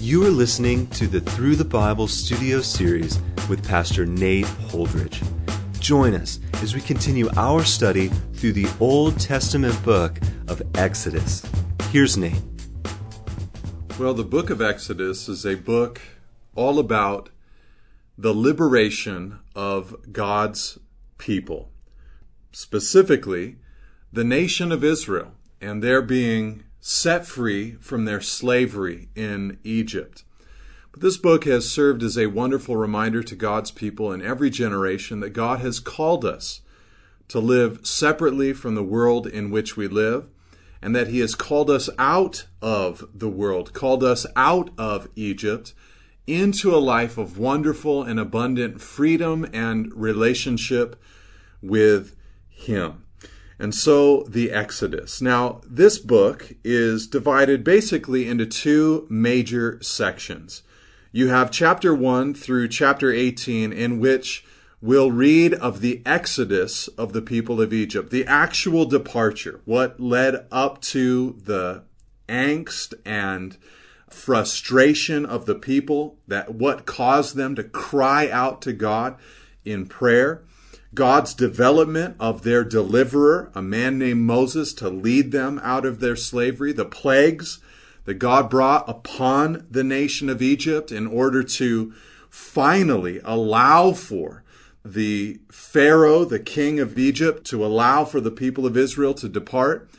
You are listening to the Through the Bible studio series with Pastor Nate Holdridge. Join us as we continue our study through the Old Testament book of Exodus. Here's Nate. Well, the book of Exodus is a book all about the liberation of God's people, specifically the nation of Israel, and their being set free from their slavery in Egypt. But this book has served as a wonderful reminder to God's people in every generation that God has called us to live separately from the world in which we live, and that He has called us out of the world, called us out of Egypt into a life of wonderful and abundant freedom and relationship with Him. And so the Exodus. Now, this book is divided basically into two major sections. You have chapter 1 through chapter 18, in which we'll read of the exodus of the people of Egypt, the actual departure, what led up to the angst and frustration of the people, that what caused them to cry out to God in prayer. God's development of their deliverer, a man named Moses, to lead them out of their slavery, the plagues that God brought upon the nation of Egypt in order to finally allow for the Pharaoh, the king of Egypt, to allow for the people of Israel to depart,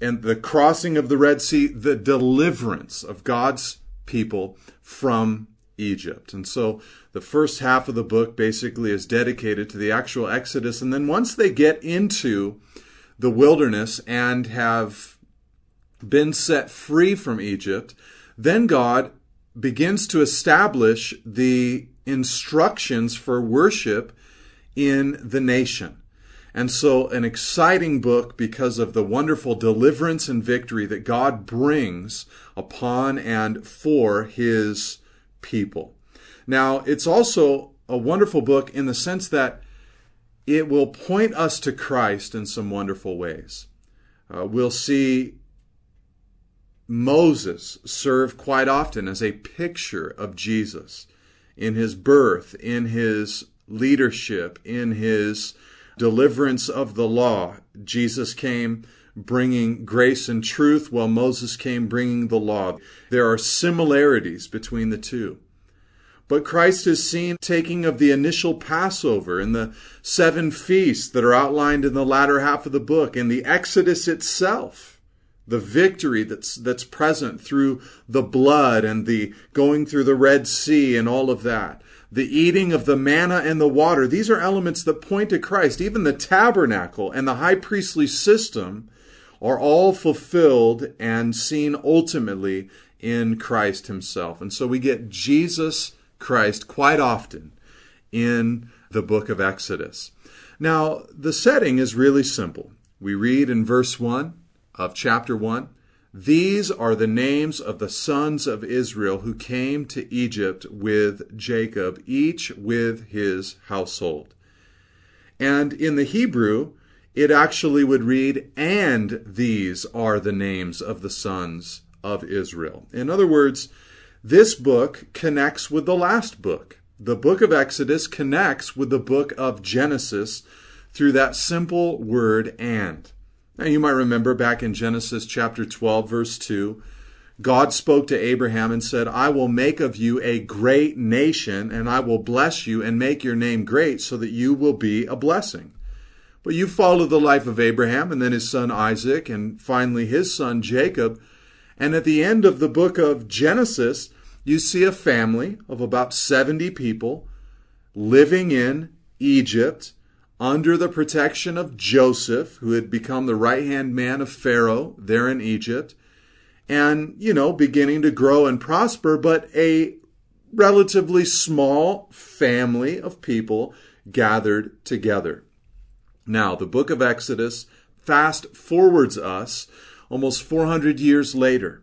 and the crossing of the Red Sea, the deliverance of God's people from Egypt. And so the first half of the book basically is dedicated to the actual Exodus. And then once they get into the wilderness and have been set free from Egypt, then God begins to establish the instructions for worship in the nation. And so, an exciting book because of the wonderful deliverance and victory that God brings upon and for his people. Now, it's also a wonderful book in the sense that it will point us to Christ in some wonderful ways. Uh, we'll see Moses serve quite often as a picture of Jesus in his birth, in his leadership, in his deliverance of the law. Jesus came bringing grace and truth, while Moses came bringing the law. There are similarities between the two. But Christ is seen taking of the initial Passover and the seven feasts that are outlined in the latter half of the book and the Exodus itself. The victory that's, that's present through the blood and the going through the Red Sea and all of that. The eating of the manna and the water. These are elements that point to Christ. Even the tabernacle and the high priestly system are all fulfilled and seen ultimately in Christ himself. And so we get Jesus Christ quite often in the book of Exodus. Now, the setting is really simple. We read in verse 1 of chapter 1 These are the names of the sons of Israel who came to Egypt with Jacob, each with his household. And in the Hebrew, it actually would read, and these are the names of the sons of Israel. In other words, this book connects with the last book. The book of Exodus connects with the book of Genesis through that simple word and. Now, you might remember back in Genesis chapter 12, verse 2, God spoke to Abraham and said, I will make of you a great nation, and I will bless you and make your name great so that you will be a blessing. But you follow the life of Abraham and then his son Isaac and finally his son Jacob. And at the end of the book of Genesis, you see a family of about 70 people living in Egypt under the protection of Joseph, who had become the right hand man of Pharaoh there in Egypt, and, you know, beginning to grow and prosper, but a relatively small family of people gathered together. Now, the book of Exodus fast forwards us almost 400 years later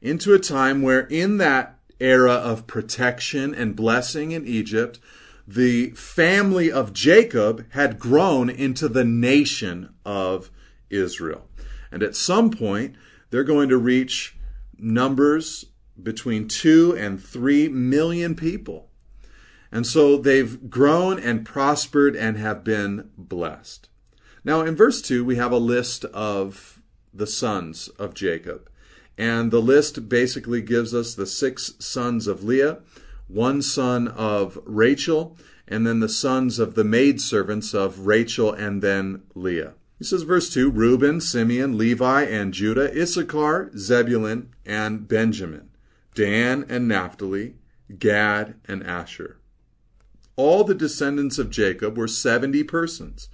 into a time where, in that era of protection and blessing in Egypt, the family of Jacob had grown into the nation of Israel. And at some point, they're going to reach numbers between two and three million people. And so they've grown and prospered and have been blessed. Now, in verse 2, we have a list of the sons of Jacob. And the list basically gives us the six sons of Leah, one son of Rachel, and then the sons of the maidservants of Rachel and then Leah. He says, verse 2 Reuben, Simeon, Levi, and Judah, Issachar, Zebulun, and Benjamin, Dan and Naphtali, Gad, and Asher. All the descendants of Jacob were 70 persons.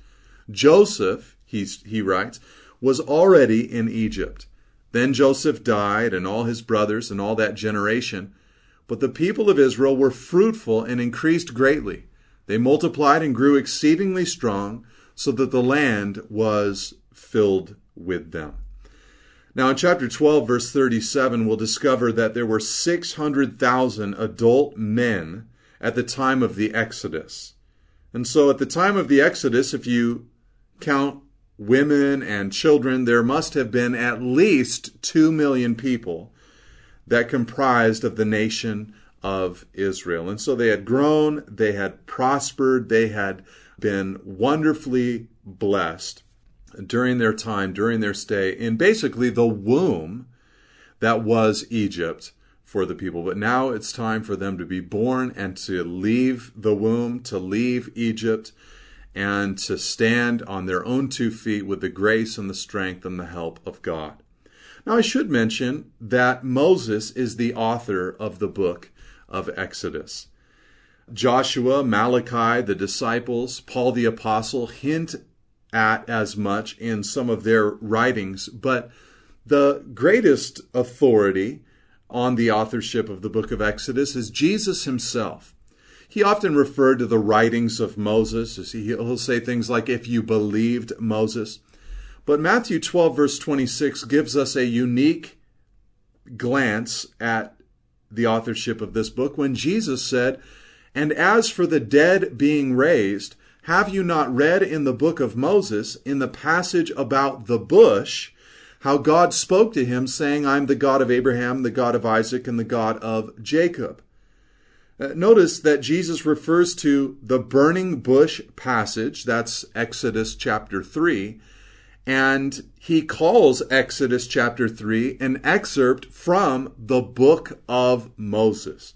Joseph, he, he writes, was already in Egypt. Then Joseph died, and all his brothers, and all that generation. But the people of Israel were fruitful and increased greatly. They multiplied and grew exceedingly strong, so that the land was filled with them. Now, in chapter 12, verse 37, we'll discover that there were 600,000 adult men at the time of the Exodus. And so, at the time of the Exodus, if you count women and children, there must have been at least 2 million people that comprised of the nation of Israel. And so they had grown, they had prospered, they had been wonderfully blessed during their time, during their stay in basically the womb that was Egypt for the people. But now it's time for them to be born and to leave the womb, to leave Egypt, and to stand on their own two feet with the grace and the strength and the help of God. Now, I should mention that Moses is the author of the book of Exodus. Joshua, Malachi, the disciples, Paul the apostle hint at as much in some of their writings, but the greatest authority on the authorship of the book of Exodus is Jesus himself. He often referred to the writings of Moses. He'll say things like, if you believed Moses. But Matthew 12, verse 26, gives us a unique glance at the authorship of this book when Jesus said, And as for the dead being raised, have you not read in the book of Moses, in the passage about the bush, how God spoke to him, saying, I'm the God of Abraham, the God of Isaac, and the God of Jacob. Uh, notice that Jesus refers to the burning bush passage, that's Exodus chapter 3, and he calls Exodus chapter 3 an excerpt from the book of Moses.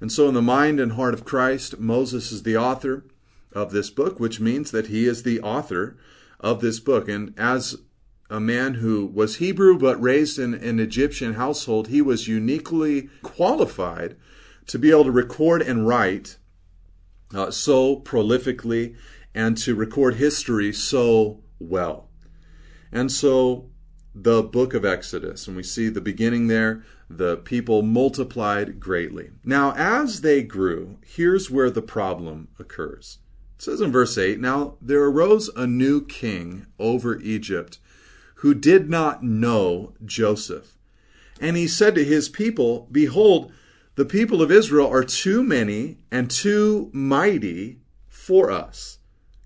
And so, in the mind and heart of Christ, Moses is the author of this book, which means that he is the author of this book. And as a man who was Hebrew but raised in an Egyptian household, he was uniquely qualified to be able to record and write uh, so prolifically and to record history so well. And so the book of Exodus, and we see the beginning there, the people multiplied greatly. Now, as they grew, here's where the problem occurs. It says in verse 8 Now there arose a new king over Egypt who did not know Joseph. And he said to his people, Behold, the people of Israel are too many and too mighty for us.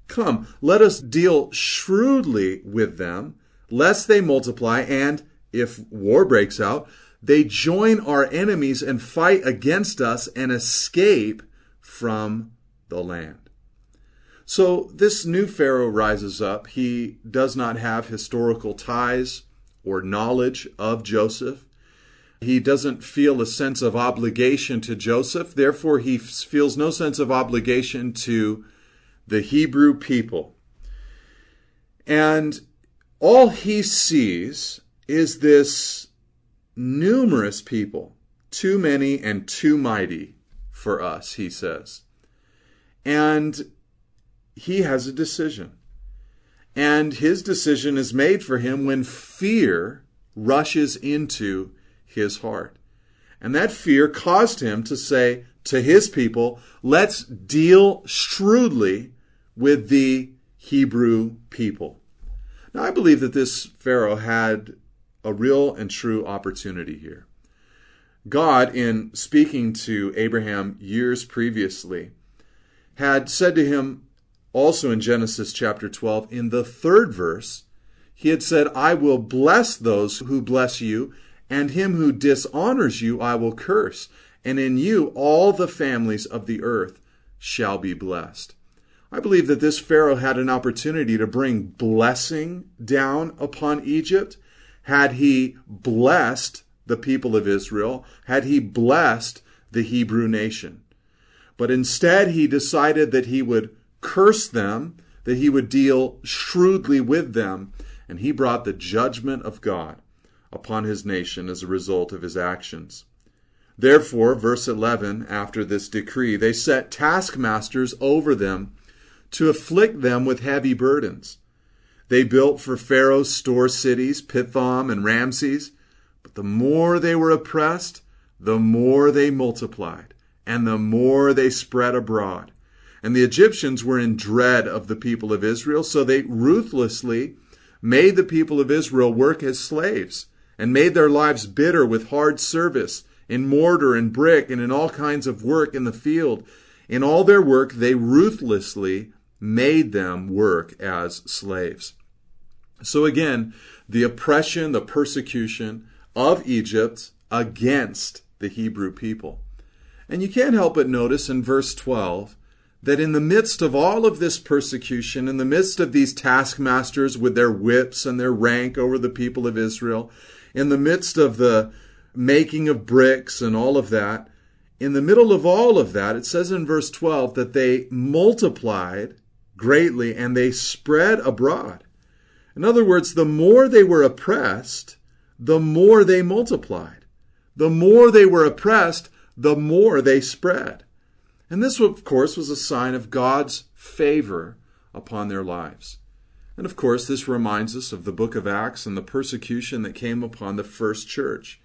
Come, let us deal shrewdly with them, lest they multiply, and if war breaks out, they join our enemies and fight against us and escape from the land. So this new Pharaoh rises up. He does not have historical ties or knowledge of Joseph. He doesn't feel a sense of obligation to Joseph. Therefore, he feels no sense of obligation to the Hebrew people. And all he sees is this numerous people, too many and too mighty for us, he says. And he has a decision. And his decision is made for him when fear rushes into his heart. And that fear caused him to say to his people, let's deal shrewdly with the Hebrew people. Now, I believe that this Pharaoh had a real and true opportunity here. God, in speaking to Abraham years previously, had said to him, also in Genesis chapter 12, in the third verse, he had said, I will bless those who bless you, and him who dishonors you I will curse, and in you all the families of the earth shall be blessed. I believe that this Pharaoh had an opportunity to bring blessing down upon Egypt had he blessed the people of Israel, had he blessed the Hebrew nation. But instead, he decided that he would curse them, that he would deal shrewdly with them, and he brought the judgment of God upon his nation as a result of his actions. Therefore, verse 11, after this decree, they set taskmasters over them to afflict them with heavy burdens. They built for Pharaoh's store cities, Pithom and Ramses, but the more they were oppressed, the more they multiplied, and the more they spread abroad. And the Egyptians were in dread of the people of Israel, so they ruthlessly made the people of Israel work as slaves and made their lives bitter with hard service in mortar and brick and in all kinds of work in the field. In all their work, they ruthlessly made them work as slaves. So again, the oppression, the persecution of Egypt against the Hebrew people. And you can't help but notice in verse 12 that in the midst of all of this persecution, in the midst of these taskmasters with their whips and their rank over the people of Israel, in the midst of the making of bricks and all of that, in the middle of all of that, it says in verse 12 that they multiplied greatly and they spread abroad. In other words, the more they were oppressed, the more they multiplied. The more they were oppressed, the more they spread. And this, of course, was a sign of God's favor upon their lives. And of course, this reminds us of the book of Acts and the persecution that came upon the first church.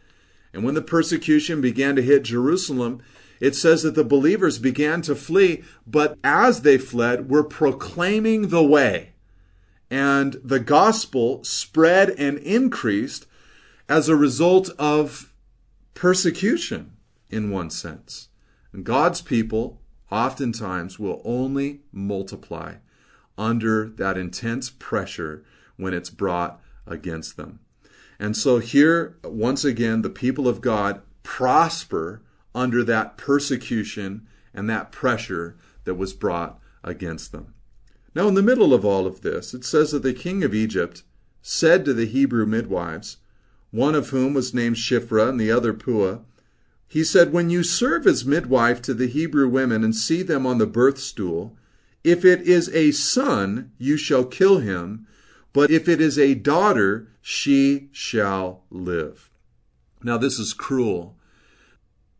And when the persecution began to hit Jerusalem, it says that the believers began to flee, but as they fled, were proclaiming the way. And the gospel spread and increased as a result of persecution, in one sense. And God's people oftentimes will only multiply under that intense pressure when it's brought against them. And so here, once again, the people of God prosper under that persecution and that pressure that was brought against them. Now, in the middle of all of this, it says that the king of Egypt said to the Hebrew midwives, one of whom was named Shiphrah and the other Puah, he said, When you serve as midwife to the Hebrew women and see them on the birth stool, if it is a son, you shall kill him, but if it is a daughter, she shall live. Now, this is cruel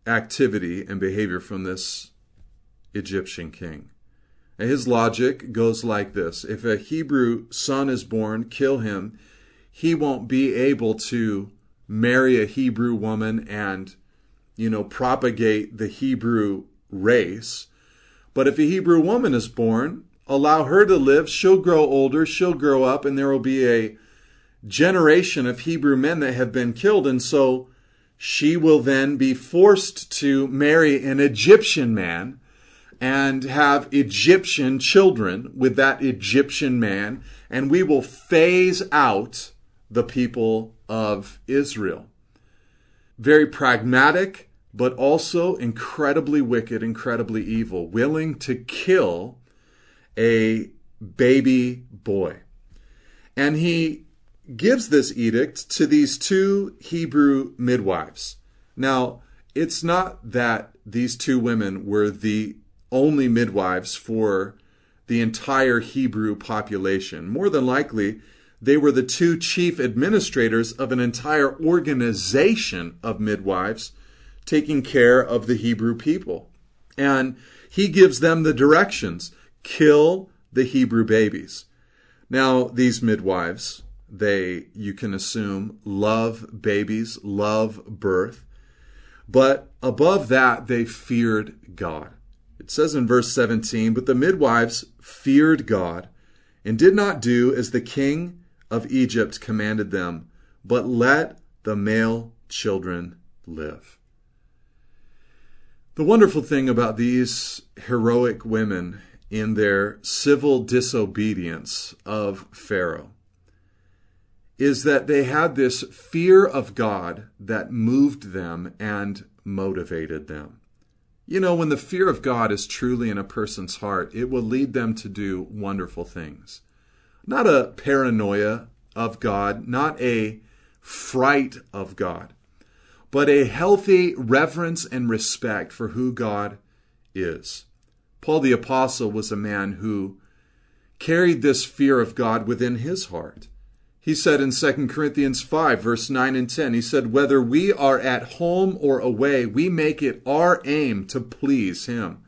activity and behavior from this Egyptian king. And his logic goes like this If a Hebrew son is born, kill him. He won't be able to marry a Hebrew woman and, you know, propagate the Hebrew race. But if a Hebrew woman is born, allow her to live. She'll grow older, she'll grow up, and there will be a generation of Hebrew men that have been killed. And so she will then be forced to marry an Egyptian man and have Egyptian children with that Egyptian man, and we will phase out the people of Israel. Very pragmatic, but also incredibly wicked, incredibly evil, willing to kill a baby boy. And he gives this edict to these two Hebrew midwives. Now, it's not that these two women were the only midwives for the entire Hebrew population. More than likely, they were the two chief administrators of an entire organization of midwives taking care of the Hebrew people. And he gives them the directions kill the Hebrew babies. Now, these midwives, they, you can assume, love babies, love birth. But above that, they feared God. It says in verse 17, But the midwives feared God and did not do as the king of Egypt commanded them, but let the male children live. The wonderful thing about these heroic women in their civil disobedience of Pharaoh is that they had this fear of God that moved them and motivated them. You know, when the fear of God is truly in a person's heart, it will lead them to do wonderful things. Not a paranoia of God, not a fright of God, but a healthy reverence and respect for who God is. Paul the Apostle was a man who carried this fear of God within his heart. He said in 2 Corinthians 5, verse 9 and 10, he said, Whether we are at home or away, we make it our aim to please him.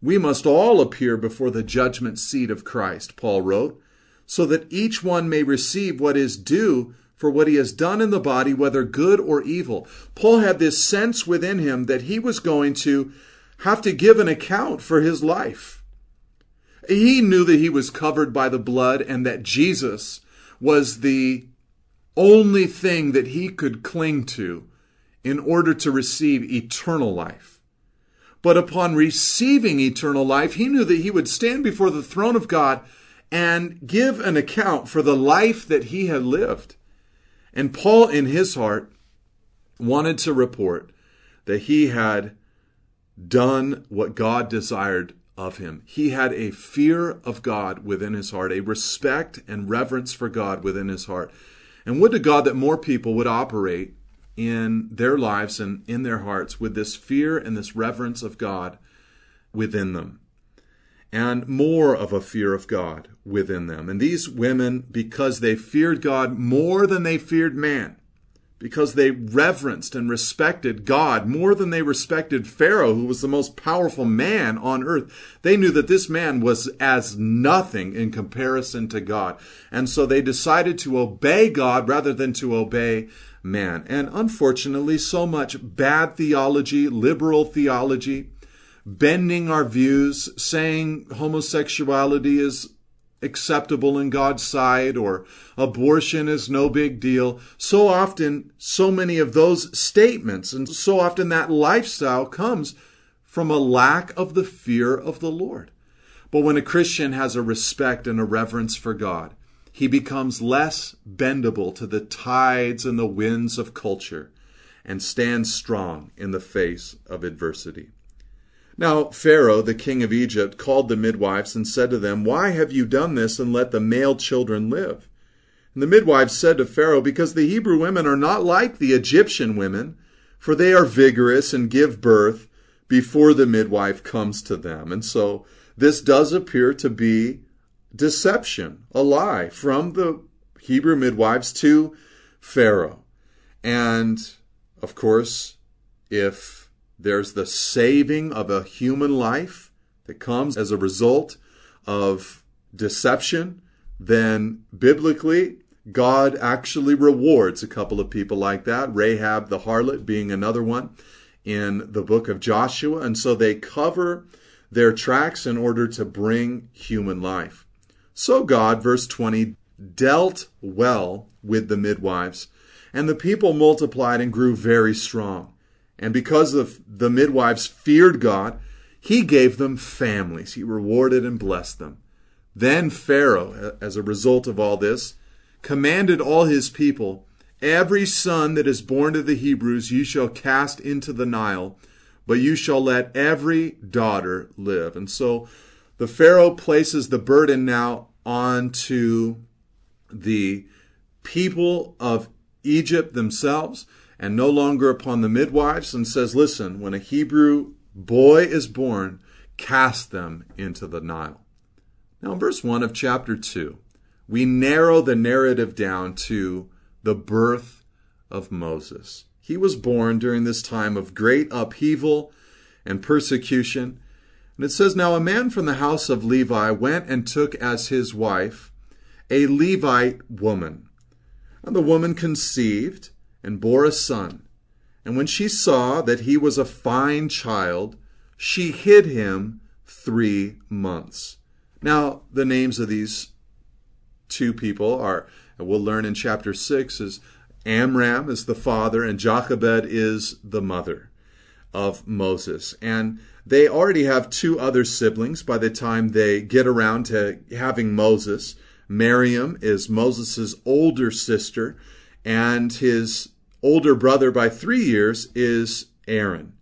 We must all appear before the judgment seat of Christ, Paul wrote, so that each one may receive what is due for what he has done in the body, whether good or evil. Paul had this sense within him that he was going to have to give an account for his life. He knew that he was covered by the blood and that Jesus was the only thing that he could cling to in order to receive eternal life. But upon receiving eternal life, he knew that he would stand before the throne of God and give an account for the life that he had lived. And Paul, in his heart, wanted to report that he had done what God desired of him. He had a fear of God within his heart, a respect and reverence for God within his heart. And would to God that more people would operate in their lives and in their hearts with this fear and this reverence of God within them. And more of a fear of God within them. And these women, because they feared God more than they feared man, because they reverenced and respected God more than they respected Pharaoh, who was the most powerful man on earth. They knew that this man was as nothing in comparison to God. And so they decided to obey God rather than to obey man. And unfortunately, so much bad theology, liberal theology, bending our views, saying homosexuality is acceptable in God's sight or abortion is no big deal. So often, so many of those statements and so often that lifestyle comes from a lack of the fear of the Lord. But when a Christian has a respect and a reverence for God, he becomes less bendable to the tides and the winds of culture and stands strong in the face of adversity. Now Pharaoh, the king of Egypt, called the midwives and said to them, Why have you done this and let the male children live? And the midwives said to Pharaoh, Because the Hebrew women are not like the Egyptian women, for they are vigorous and give birth before the midwife comes to them. And so this does appear to be deception, a lie from the Hebrew midwives to Pharaoh. And of course, if there's the saving of a human life that comes as a result of deception. Then biblically, God actually rewards a couple of people like that. Rahab the harlot being another one in the book of Joshua. And so they cover their tracks in order to bring human life. So God, verse 20, dealt well with the midwives, and the people multiplied and grew very strong. And because of the midwives feared God, he gave them families. He rewarded and blessed them. Then Pharaoh, as a result of all this, commanded all his people, Every son that is born to the Hebrews you shall cast into the Nile, but you shall let every daughter live. And so the Pharaoh places the burden now onto the people of Egypt themselves and no longer upon the midwives, and says, Listen, when a Hebrew boy is born, cast them into the Nile. Now, in verse 1 of chapter 2, we narrow the narrative down to the birth of Moses. He was born during this time of great upheaval and persecution. And it says, Now a man from the house of Levi went and took as his wife a Levite woman. And the woman conceived and bore a son. And when she saw that he was a fine child, she hid him three months. Now, the names of these two people are, we'll learn in chapter 6, is Amram is the father and Jochebed is the mother of Moses. And they already have two other siblings by the time they get around to having Moses. Miriam is Moses' older sister, and his older brother by three years is Aaron.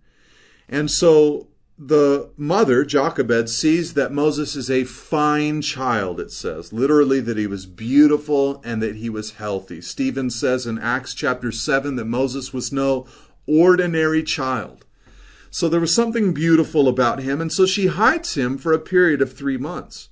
And so the mother, Jochebed, sees that Moses is a fine child, it says. Literally, that he was beautiful and that he was healthy. Stephen says in Acts chapter 7 that Moses was no ordinary child. So there was something beautiful about him, and so she hides him for a period of three months.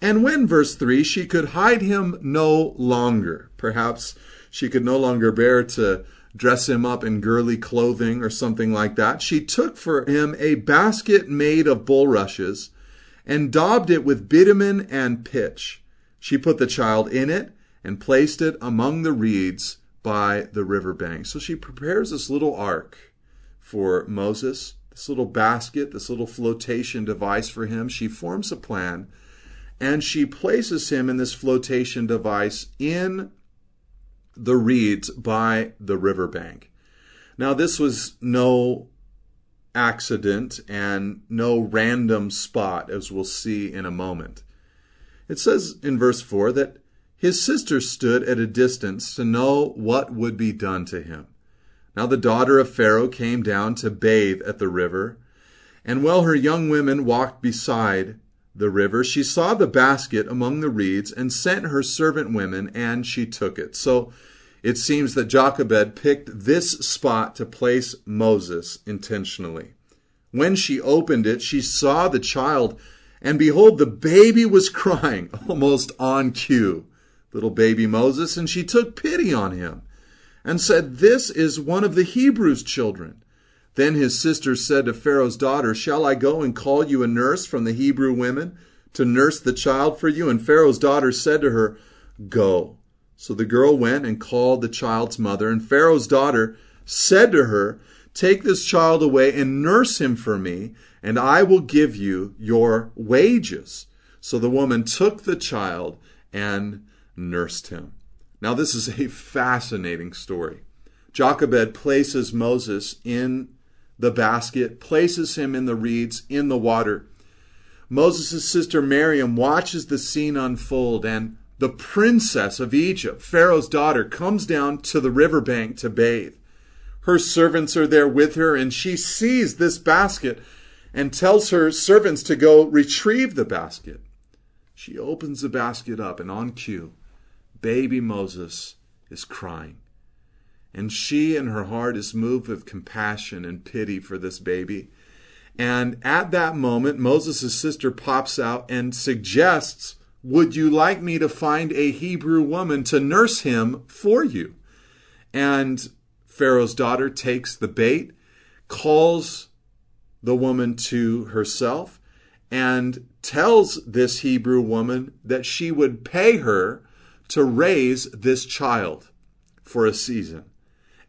And when, verse 3, she could hide him no longer, perhaps she could no longer bear to dress him up in girly clothing or something like that. She took for him a basket made of bulrushes and daubed it with bitumen and pitch. She put the child in it and placed it among the reeds by the river bank. So she prepares this little ark for Moses, this little basket, this little flotation device for him. She forms a plan and she places him in this flotation device in the reeds by the riverbank. Now, this was no accident and no random spot, as we'll see in a moment. It says in verse 4 that his sister stood at a distance to know what would be done to him. Now the daughter of Pharaoh came down to bathe at the river, and while her young women walked beside the river, she saw the basket among the reeds and sent her servant women, and she took it. So it seems that Jochebed picked this spot to place Moses intentionally. When she opened it, she saw the child, and behold, the baby was crying, almost on cue. Little baby Moses, and she took pity on him and said, This is one of the Hebrews' children. Then his sister said to Pharaoh's daughter, Shall I go and call you a nurse from the Hebrew women to nurse the child for you? And Pharaoh's daughter said to her, Go. So the girl went and called the child's mother, and Pharaoh's daughter said to her, Take this child away and nurse him for me, and I will give you your wages. So the woman took the child and nursed him. Now, this is a fascinating story. Jochebed places Moses in the basket, places him in the reeds, in the water. Moses' sister Miriam watches the scene unfold, and the princess of Egypt, Pharaoh's daughter, comes down to the riverbank to bathe. Her servants are there with her, and she sees this basket and tells her servants to go retrieve the basket. She opens the basket up, and on cue, baby Moses is crying. And she in her heart is moved with compassion and pity for this baby. And at that moment, Moses' sister pops out and suggests, Would you like me to find a Hebrew woman to nurse him for you? And Pharaoh's daughter takes the bait, calls the woman to herself, and tells this Hebrew woman that she would pay her to raise this child for a season.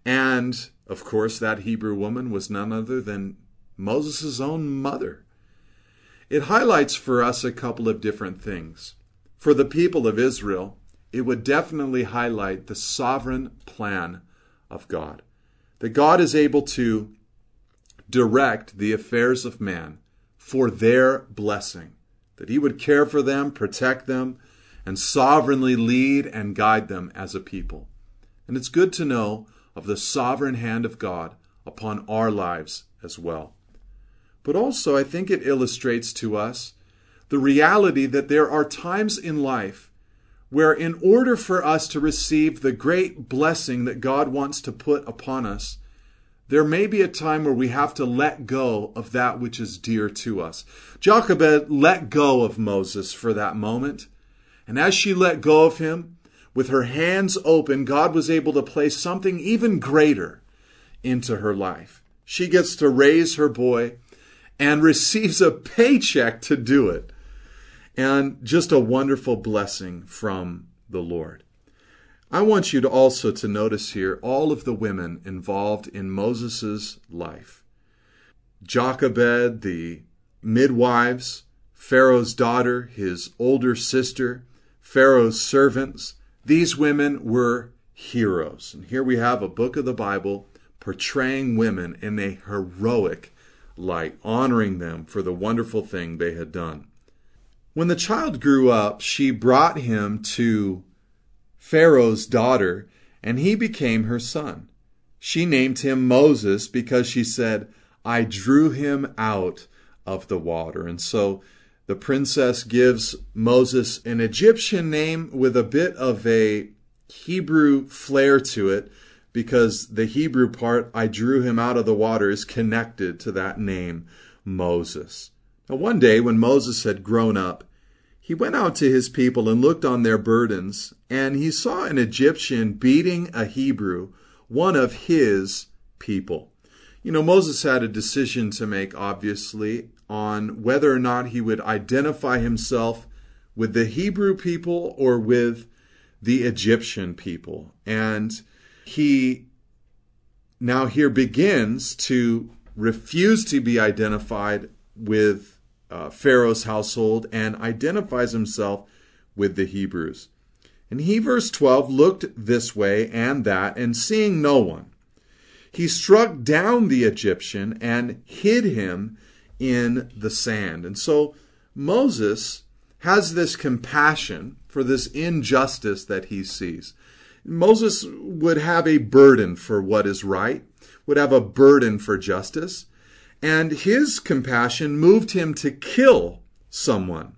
And of course, that Hebrew woman was none other than Moses' own mother. It highlights for us a couple of different things. For the people of Israel, it would definitely highlight the sovereign plan of God. That God is able to direct the affairs of man for their blessing. That He would care for them, protect them, and sovereignly lead and guide them as a people. And it's good to know of the sovereign hand of God upon our lives as well. But also, I think it illustrates to us the reality that there are times in life where, in order for us to receive the great blessing that God wants to put upon us, there may be a time where we have to let go of that which is dear to us. Jochebed let go of Moses for that moment. And as she let go of him, with her hands open, God was able to place something even greater into her life. She gets to raise her boy and receives a paycheck to do it. And just a wonderful blessing from the Lord. I want you to also to notice here all of the women involved in Moses' life. Jochebed, the midwives, Pharaoh's daughter, his older sister, Pharaoh's servants, these women were heroes. And here we have a book of the Bible portraying women in a heroic light, honoring them for the wonderful thing they had done. When the child grew up, she brought him to Pharaoh's daughter, and he became her son. She named him Moses because she said, I drew him out of the water. And so the princess gives Moses an Egyptian name with a bit of a Hebrew flair to it because the Hebrew part, I drew him out of the water, is connected to that name, Moses. Now, one day when Moses had grown up, he went out to his people and looked on their burdens, and he saw an Egyptian beating a Hebrew, one of his people. You know, Moses had a decision to make, obviously, on whether or not he would identify himself with the Hebrew people or with the Egyptian people. And he now here begins to refuse to be identified with uh, Pharaoh's household and identifies himself with the Hebrews. And he, verse 12, looked this way and that, and seeing no one, he struck down the Egyptian and hid him in the sand. And so Moses has this compassion for this injustice that he sees. Moses would have a burden for what is right, would have a burden for justice, and his compassion moved him to kill someone,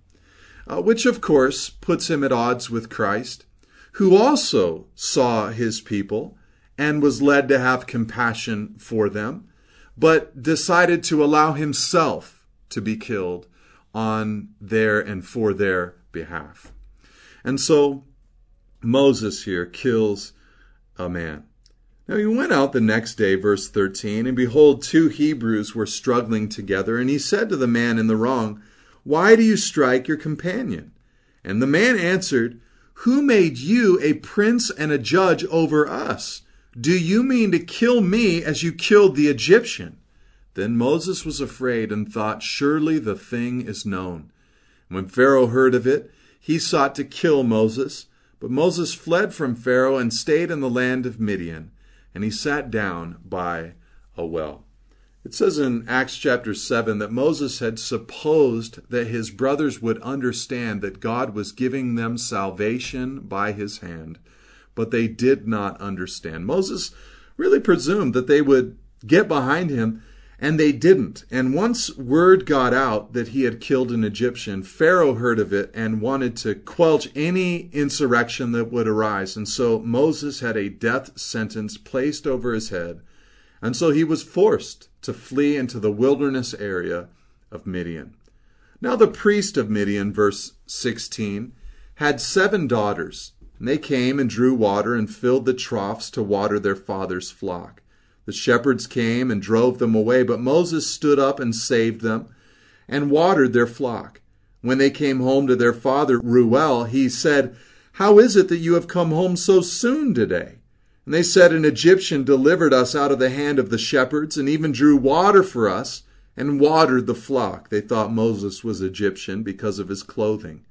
uh, which of course puts him at odds with Christ, who also saw his people and was led to have compassion for them, but decided to allow himself to be killed on their and for their behalf. And so Moses here kills a man. Now he went out the next day, verse 13, and behold, two Hebrews were struggling together, and he said to the man in the wrong, Why do you strike your companion? And the man answered, Who made you a prince and a judge over us? Do you mean to kill me as you killed the Egyptian? Then Moses was afraid and thought, Surely the thing is known. When Pharaoh heard of it, he sought to kill Moses. But Moses fled from Pharaoh and stayed in the land of Midian, and he sat down by a well. It says in Acts chapter 7 that Moses had supposed that his brothers would understand that God was giving them salvation by his hand but they did not understand. Moses really presumed that they would get behind him, and they didn't. And once word got out that he had killed an Egyptian, Pharaoh heard of it and wanted to quelch any insurrection that would arise. And so Moses had a death sentence placed over his head. And so he was forced to flee into the wilderness area of Midian. Now, the priest of Midian, verse 16, had seven daughters. And they came and drew water and filled the troughs to water their father's flock. The shepherds came and drove them away, but Moses stood up and saved them and watered their flock. When they came home to their father Reuel, he said, How is it that you have come home so soon today? And they said, An Egyptian delivered us out of the hand of the shepherds and even drew water for us and watered the flock. They thought Moses was Egyptian because of his clothing.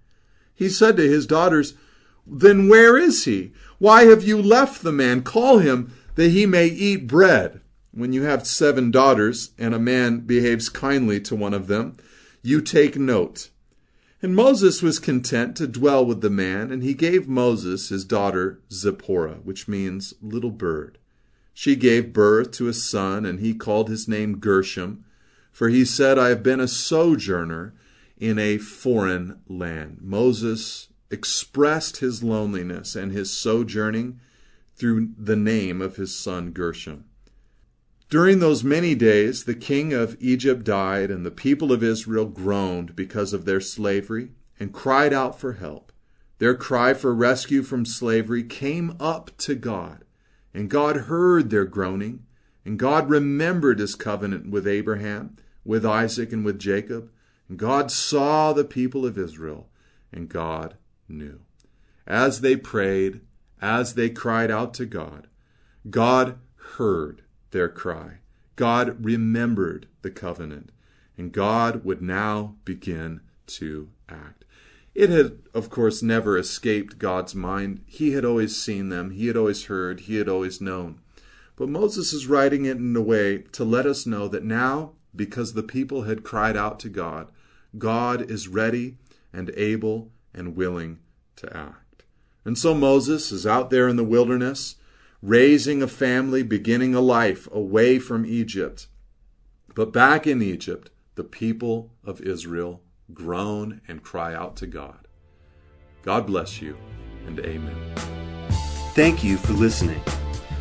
He said to his daughters, then where is he? Why have you left the man? Call him that he may eat bread. When you have seven daughters and a man behaves kindly to one of them, you take note. And Moses was content to dwell with the man, and he gave Moses his daughter Zipporah, which means little bird. She gave birth to a son, and he called his name Gershom, for he said, I have been a sojourner in a foreign land. Moses expressed his loneliness and his sojourning through the name of his son Gershom. During those many days, the king of Egypt died, and the people of Israel groaned because of their slavery and cried out for help. Their cry for rescue from slavery came up to God, and God heard their groaning, and God remembered his covenant with Abraham, with Isaac, and with Jacob. And God saw the people of Israel, and God knew. As they prayed, as they cried out to God, God heard their cry. God remembered the covenant, and God would now begin to act. It had, of course, never escaped God's mind. He had always seen them, he had always heard, he had always known. But Moses is writing it in a way to let us know that now, because the people had cried out to God, God is ready and able and willing to act. And so Moses is out there in the wilderness, raising a family, beginning a life away from Egypt. But back in Egypt, the people of Israel groan and cry out to God. God bless you, and amen. Thank you for listening.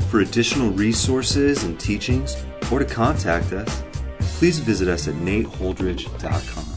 For additional resources and teachings, or to contact us, please visit us at nateholdridge.com.